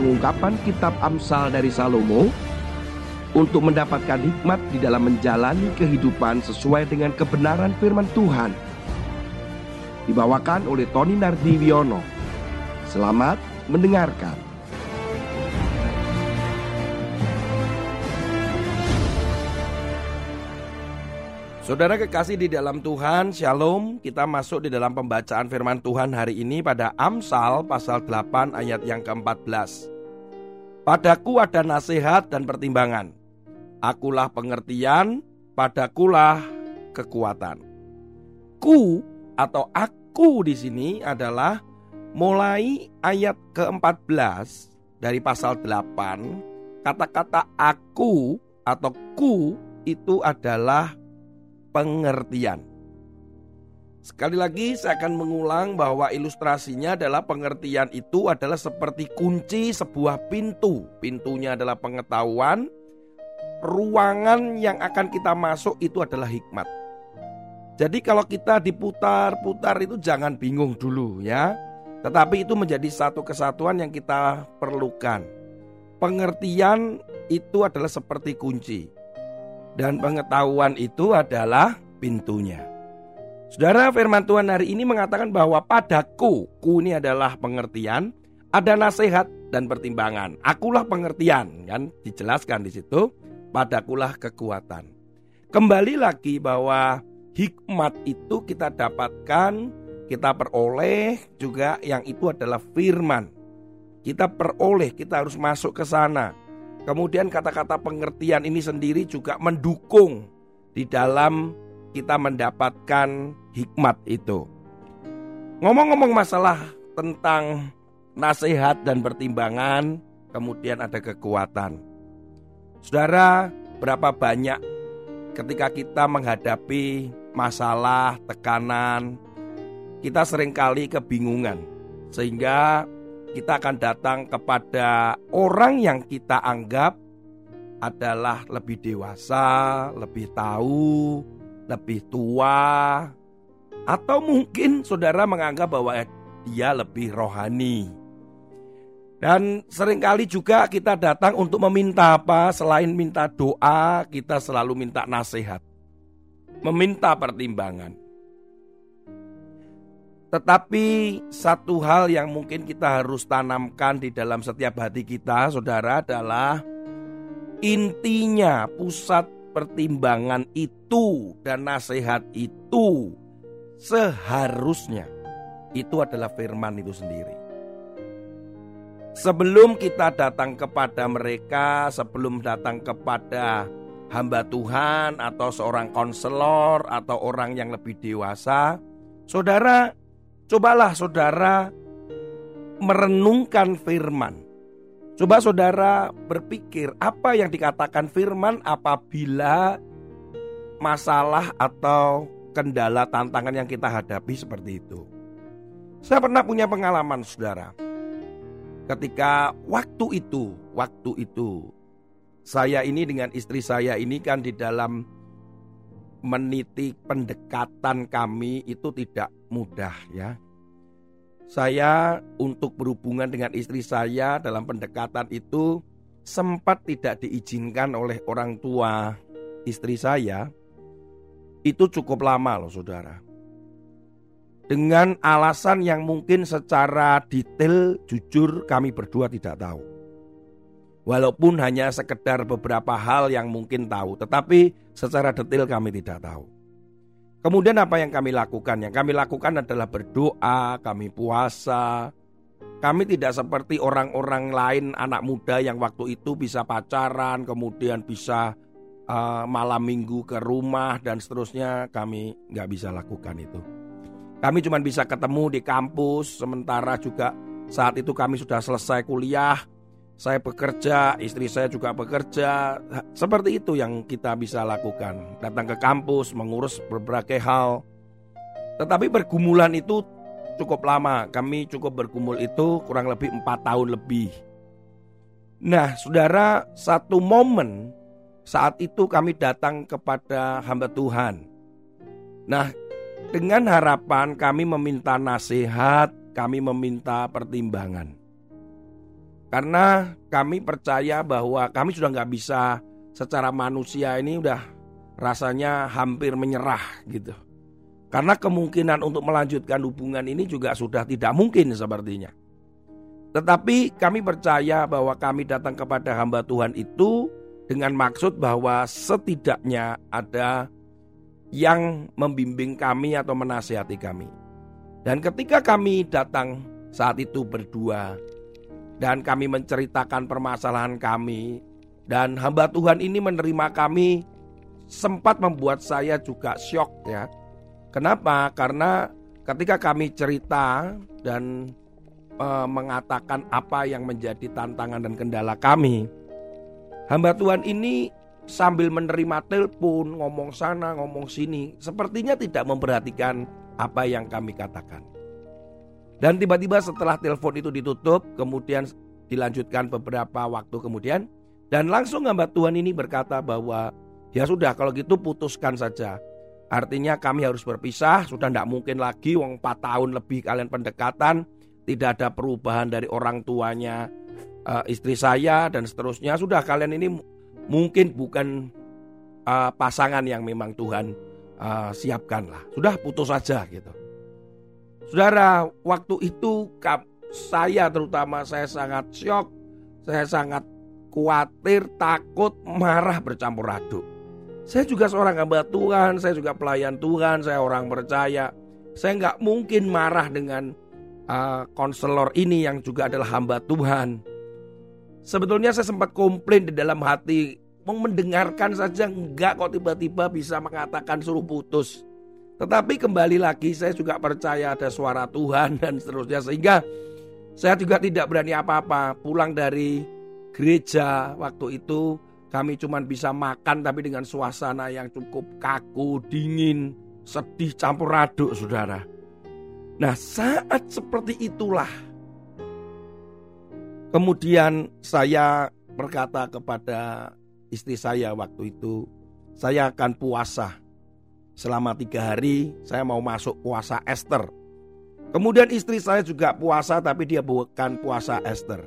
pengungkapan kitab Amsal dari Salomo untuk mendapatkan hikmat di dalam menjalani kehidupan sesuai dengan kebenaran firman Tuhan. Dibawakan oleh Tony Nardiwiono. Selamat mendengarkan. Saudara kekasih di dalam Tuhan, Shalom. Kita masuk di dalam pembacaan firman Tuhan hari ini pada Amsal pasal 8 ayat yang ke-14. Padaku ada nasihat dan pertimbangan. Akulah pengertian, padakulah kekuatan. Ku atau aku di sini adalah mulai ayat ke-14 dari pasal 8. Kata-kata aku atau ku itu adalah pengertian. Sekali lagi saya akan mengulang bahwa ilustrasinya adalah pengertian itu adalah seperti kunci sebuah pintu. Pintunya adalah pengetahuan, ruangan yang akan kita masuk itu adalah hikmat. Jadi kalau kita diputar-putar itu jangan bingung dulu ya. Tetapi itu menjadi satu kesatuan yang kita perlukan. Pengertian itu adalah seperti kunci dan pengetahuan itu adalah pintunya. Saudara firman Tuhan hari ini mengatakan bahwa padaku, ku ini adalah pengertian, ada nasihat dan pertimbangan. Akulah pengertian, kan dijelaskan di situ, padakulah kekuatan. Kembali lagi bahwa hikmat itu kita dapatkan, kita peroleh juga yang itu adalah firman. Kita peroleh, kita harus masuk ke sana. Kemudian kata-kata pengertian ini sendiri juga mendukung di dalam kita mendapatkan hikmat itu. Ngomong-ngomong masalah tentang nasihat dan pertimbangan, kemudian ada kekuatan. Saudara, berapa banyak ketika kita menghadapi masalah, tekanan, kita sering kali kebingungan. Sehingga kita akan datang kepada orang yang kita anggap adalah lebih dewasa, lebih tahu, lebih tua, atau mungkin saudara menganggap bahwa dia lebih rohani. Dan sering kali juga kita datang untuk meminta apa? Selain minta doa, kita selalu minta nasihat. Meminta pertimbangan. Tetapi satu hal yang mungkin kita harus tanamkan di dalam setiap hati kita, saudara, adalah intinya pusat pertimbangan itu dan nasihat itu seharusnya itu adalah firman itu sendiri. Sebelum kita datang kepada mereka, sebelum datang kepada hamba Tuhan atau seorang konselor atau orang yang lebih dewasa, saudara Cobalah saudara merenungkan firman. Coba saudara berpikir apa yang dikatakan firman apabila masalah atau kendala tantangan yang kita hadapi seperti itu. Saya pernah punya pengalaman saudara. Ketika waktu itu, waktu itu saya ini dengan istri saya ini kan di dalam meniti pendekatan kami itu tidak mudah ya. Saya untuk berhubungan dengan istri saya dalam pendekatan itu sempat tidak diizinkan oleh orang tua istri saya. Itu cukup lama loh saudara. Dengan alasan yang mungkin secara detail jujur kami berdua tidak tahu. Walaupun hanya sekedar beberapa hal yang mungkin tahu, tetapi secara detail kami tidak tahu. Kemudian apa yang kami lakukan? Yang kami lakukan adalah berdoa, kami puasa. Kami tidak seperti orang-orang lain anak muda yang waktu itu bisa pacaran, kemudian bisa uh, malam minggu ke rumah dan seterusnya. Kami nggak bisa lakukan itu. Kami cuma bisa ketemu di kampus, sementara juga saat itu kami sudah selesai kuliah, saya bekerja, istri saya juga bekerja. Seperti itu yang kita bisa lakukan. Datang ke kampus, mengurus berbagai hal. Tetapi pergumulan itu cukup lama. Kami cukup bergumul itu kurang lebih empat tahun lebih. Nah, saudara, satu momen saat itu kami datang kepada hamba Tuhan. Nah, dengan harapan kami meminta nasihat, kami meminta pertimbangan. Karena kami percaya bahwa kami sudah nggak bisa secara manusia ini udah rasanya hampir menyerah gitu. Karena kemungkinan untuk melanjutkan hubungan ini juga sudah tidak mungkin sepertinya. Tetapi kami percaya bahwa kami datang kepada hamba Tuhan itu dengan maksud bahwa setidaknya ada yang membimbing kami atau menasihati kami. Dan ketika kami datang saat itu berdua dan kami menceritakan permasalahan kami dan hamba Tuhan ini menerima kami sempat membuat saya juga syok ya. Kenapa? Karena ketika kami cerita dan e, mengatakan apa yang menjadi tantangan dan kendala kami, hamba Tuhan ini sambil menerima telepon, ngomong sana, ngomong sini, sepertinya tidak memperhatikan apa yang kami katakan. Dan tiba-tiba setelah telepon itu ditutup, kemudian dilanjutkan beberapa waktu kemudian, dan langsung hamba Tuhan ini berkata bahwa ya sudah kalau gitu putuskan saja. Artinya kami harus berpisah, sudah tidak mungkin lagi wong 4 tahun lebih kalian pendekatan, tidak ada perubahan dari orang tuanya uh, istri saya dan seterusnya. Sudah kalian ini mungkin bukan uh, pasangan yang memang Tuhan uh, siapkan lah. Sudah putus saja gitu. Saudara, waktu itu saya terutama saya sangat syok, saya sangat khawatir, takut, marah bercampur aduk. Saya juga seorang hamba Tuhan, saya juga pelayan Tuhan, saya orang percaya. Saya nggak mungkin marah dengan uh, konselor ini yang juga adalah hamba Tuhan. Sebetulnya saya sempat komplain di dalam hati, mau mendengarkan saja enggak kok tiba-tiba bisa mengatakan suruh putus. Tetapi kembali lagi saya juga percaya ada suara Tuhan dan seterusnya sehingga saya juga tidak berani apa-apa pulang dari gereja waktu itu kami cuma bisa makan tapi dengan suasana yang cukup kaku, dingin, sedih campur aduk saudara. Nah saat seperti itulah kemudian saya berkata kepada istri saya waktu itu saya akan puasa selama tiga hari saya mau masuk puasa Esther. Kemudian istri saya juga puasa tapi dia bukan puasa Esther.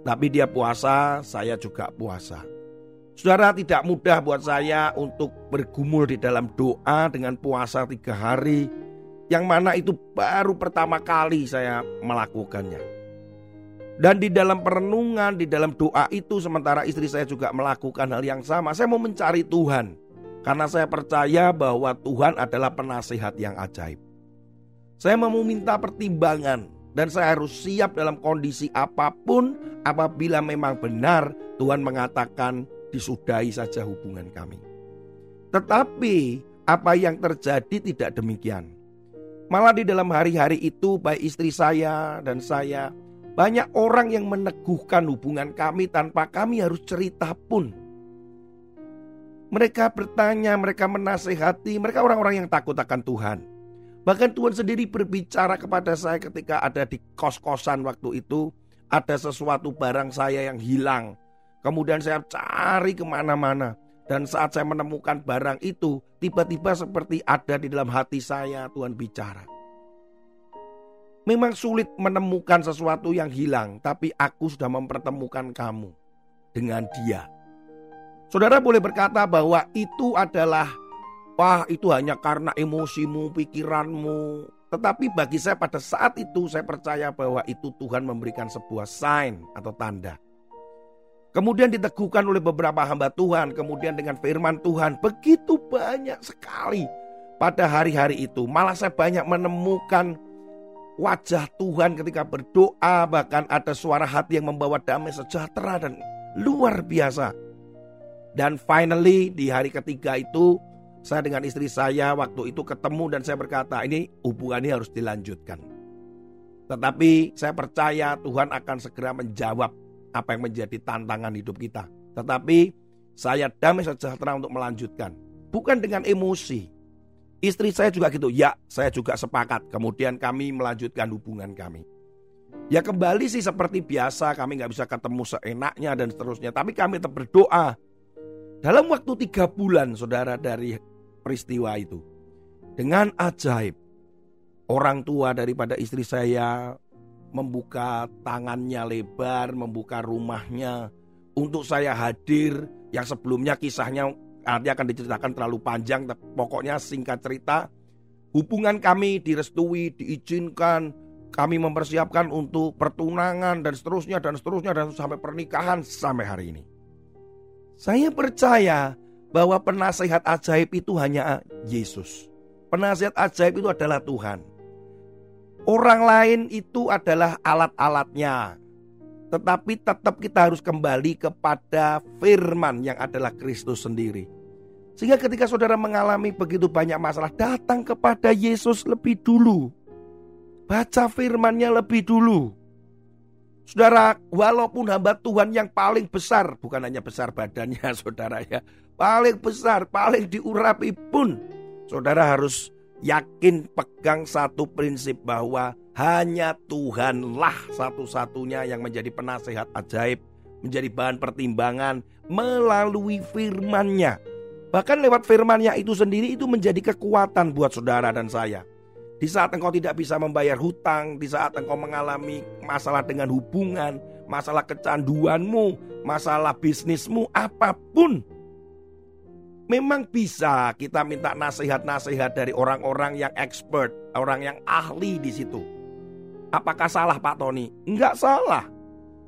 Tapi dia puasa, saya juga puasa. Saudara tidak mudah buat saya untuk bergumul di dalam doa dengan puasa tiga hari. Yang mana itu baru pertama kali saya melakukannya. Dan di dalam perenungan, di dalam doa itu sementara istri saya juga melakukan hal yang sama. Saya mau mencari Tuhan. Karena saya percaya bahwa Tuhan adalah penasihat yang ajaib. Saya mau meminta pertimbangan dan saya harus siap dalam kondisi apa pun apabila memang benar Tuhan mengatakan disudahi saja hubungan kami. Tetapi apa yang terjadi tidak demikian. Malah di dalam hari-hari itu baik istri saya dan saya banyak orang yang meneguhkan hubungan kami tanpa kami harus cerita pun. Mereka bertanya, mereka menasehati, mereka orang-orang yang takut akan Tuhan. Bahkan Tuhan sendiri berbicara kepada saya ketika ada di kos-kosan waktu itu. Ada sesuatu barang saya yang hilang. Kemudian saya cari ke mana-mana. Dan saat saya menemukan barang itu, tiba-tiba seperti ada di dalam hati saya Tuhan bicara. Memang sulit menemukan sesuatu yang hilang, tapi aku sudah mempertemukan kamu dengan dia. Saudara boleh berkata bahwa itu adalah wah itu hanya karena emosimu, pikiranmu. Tetapi bagi saya pada saat itu saya percaya bahwa itu Tuhan memberikan sebuah sign atau tanda. Kemudian diteguhkan oleh beberapa hamba Tuhan, kemudian dengan firman Tuhan begitu banyak sekali pada hari-hari itu. Malah saya banyak menemukan wajah Tuhan ketika berdoa, bahkan ada suara hati yang membawa damai sejahtera dan luar biasa. Dan finally di hari ketiga itu saya dengan istri saya waktu itu ketemu dan saya berkata ini hubungan ini harus dilanjutkan. Tetapi saya percaya Tuhan akan segera menjawab apa yang menjadi tantangan hidup kita. Tetapi saya damai sejahtera untuk melanjutkan. Bukan dengan emosi. Istri saya juga gitu, ya saya juga sepakat. Kemudian kami melanjutkan hubungan kami. Ya kembali sih seperti biasa kami nggak bisa ketemu seenaknya dan seterusnya. Tapi kami tetap berdoa dalam waktu tiga bulan saudara dari peristiwa itu. Dengan ajaib. Orang tua daripada istri saya membuka tangannya lebar, membuka rumahnya untuk saya hadir yang sebelumnya kisahnya nanti akan diceritakan terlalu panjang pokoknya singkat cerita hubungan kami direstui diizinkan kami mempersiapkan untuk pertunangan dan seterusnya dan seterusnya dan sampai pernikahan sampai hari ini saya percaya bahwa penasehat ajaib itu hanya Yesus penasehat ajaib itu adalah Tuhan orang lain itu adalah alat-alatnya tetapi tetap kita harus kembali kepada firman yang adalah Kristus sendiri. Sehingga ketika saudara mengalami begitu banyak masalah, datang kepada Yesus lebih dulu. Baca firmannya lebih dulu. Saudara, walaupun hamba Tuhan yang paling besar, bukan hanya besar badannya saudara ya, paling besar, paling diurapi pun, saudara harus yakin pegang satu prinsip bahwa hanya Tuhanlah satu-satunya yang menjadi penasehat ajaib, menjadi bahan pertimbangan melalui firman-Nya. Bahkan lewat firman-Nya itu sendiri itu menjadi kekuatan buat saudara dan saya. Di saat engkau tidak bisa membayar hutang, di saat engkau mengalami masalah dengan hubungan, masalah kecanduanmu, masalah bisnismu, apa pun. Memang bisa kita minta nasihat-nasihat dari orang-orang yang expert, orang yang ahli di situ. Apakah salah Pak Tony? Enggak salah.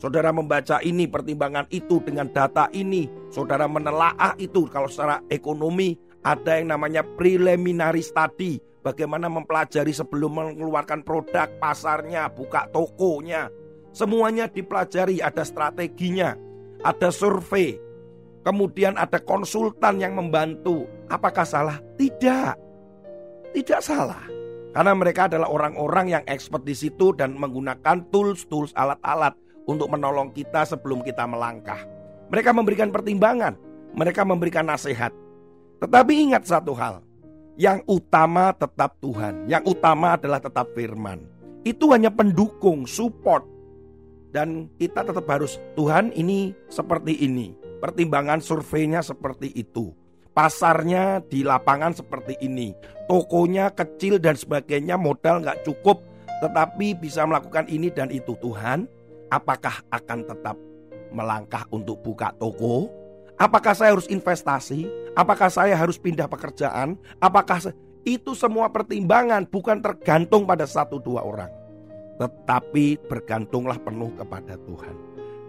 Saudara membaca ini, pertimbangan itu dengan data ini. Saudara menelaah itu kalau secara ekonomi ada yang namanya preliminary study. Bagaimana mempelajari sebelum mengeluarkan produk, pasarnya, buka tokonya. Semuanya dipelajari, ada strateginya, ada survei. Kemudian ada konsultan yang membantu. Apakah salah? Tidak. Tidak salah. Karena mereka adalah orang-orang yang expert di situ dan menggunakan tools-tools alat-alat untuk menolong kita sebelum kita melangkah. Mereka memberikan pertimbangan, mereka memberikan nasihat. Tetapi ingat satu hal, yang utama tetap Tuhan, yang utama adalah tetap firman. Itu hanya pendukung, support. Dan kita tetap harus, Tuhan ini seperti ini. Pertimbangan surveinya seperti itu pasarnya di lapangan seperti ini, tokonya kecil dan sebagainya, modal nggak cukup, tetapi bisa melakukan ini dan itu. Tuhan, apakah akan tetap melangkah untuk buka toko? Apakah saya harus investasi? Apakah saya harus pindah pekerjaan? Apakah itu semua pertimbangan bukan tergantung pada satu dua orang, tetapi bergantunglah penuh kepada Tuhan.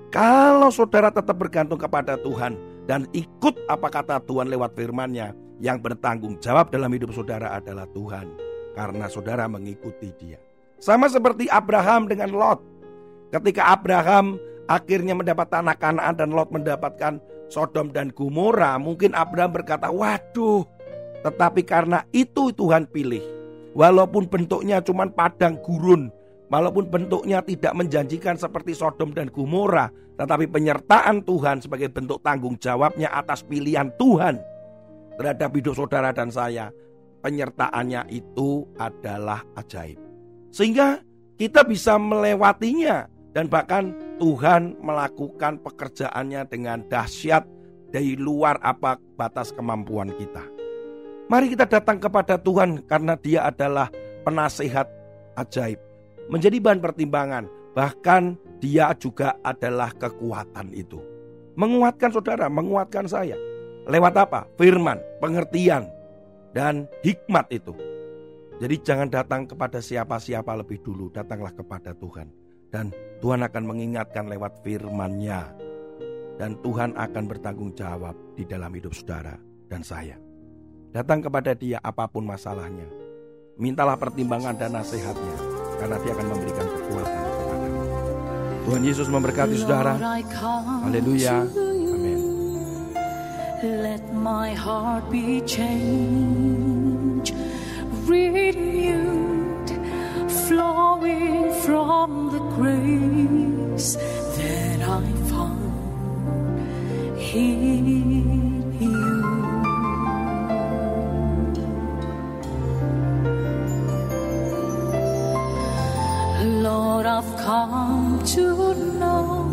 Kalau saudara tetap bergantung kepada Tuhan, dan ikut apa kata Tuhan lewat firman-Nya. Yang bertanggung jawab dalam hidup saudara adalah Tuhan karena saudara mengikuti Dia. Sama seperti Abraham dengan Lot. Ketika Abraham akhirnya mendapat tanah Kanaan dan Lot mendapatkan Sodom dan Gomora, mungkin Abraham berkata, "Waduh." Tetapi karena itu Tuhan pilih. Walaupun bentuknya cuma padang gurun, Walaupun bentuknya tidak menjanjikan seperti Sodom dan Gomora, tetapi penyertaan Tuhan sebagai bentuk tanggung jawabnya atas pilihan Tuhan terhadap hidup saudara dan saya, penyertaannya itu adalah ajaib. Sehingga kita bisa melewatinya dan bahkan Tuhan melakukan pekerjaannya dengan dahsyat dari luar apa batas kemampuan kita. Mari kita datang kepada Tuhan karena Dia adalah penasehat ajaib menjadi bahan pertimbangan. Bahkan dia juga adalah kekuatan itu. Menguatkan saudara, menguatkan saya. Lewat apa? Firman, pengertian, dan hikmat itu. Jadi jangan datang kepada siapa-siapa lebih dulu, datanglah kepada Tuhan. Dan Tuhan akan mengingatkan lewat firman-Nya. Dan Tuhan akan bertanggung jawab di dalam hidup saudara dan saya. Datang kepada dia apa pun masalahnya. Mintalah pertimbangan dan nasihatnya karena dia akan memberikan kekuatan kepadamu. Tuhan Yesus memberkati saudara. Haleluya. Amin. Let my heart be changed, renewed, flowing from the grace that I found here. I've come to know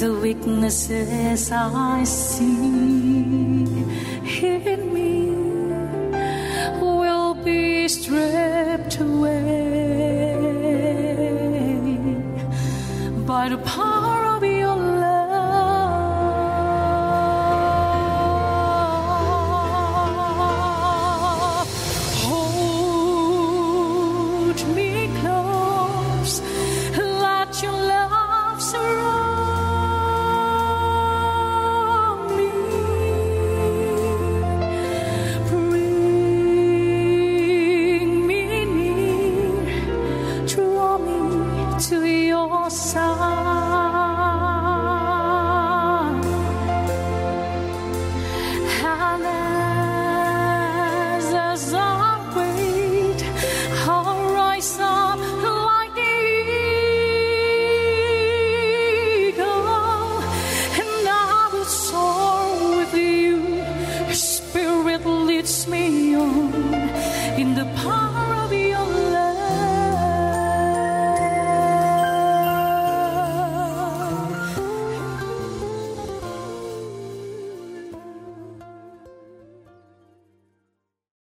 the weaknesses I see in me will be stripped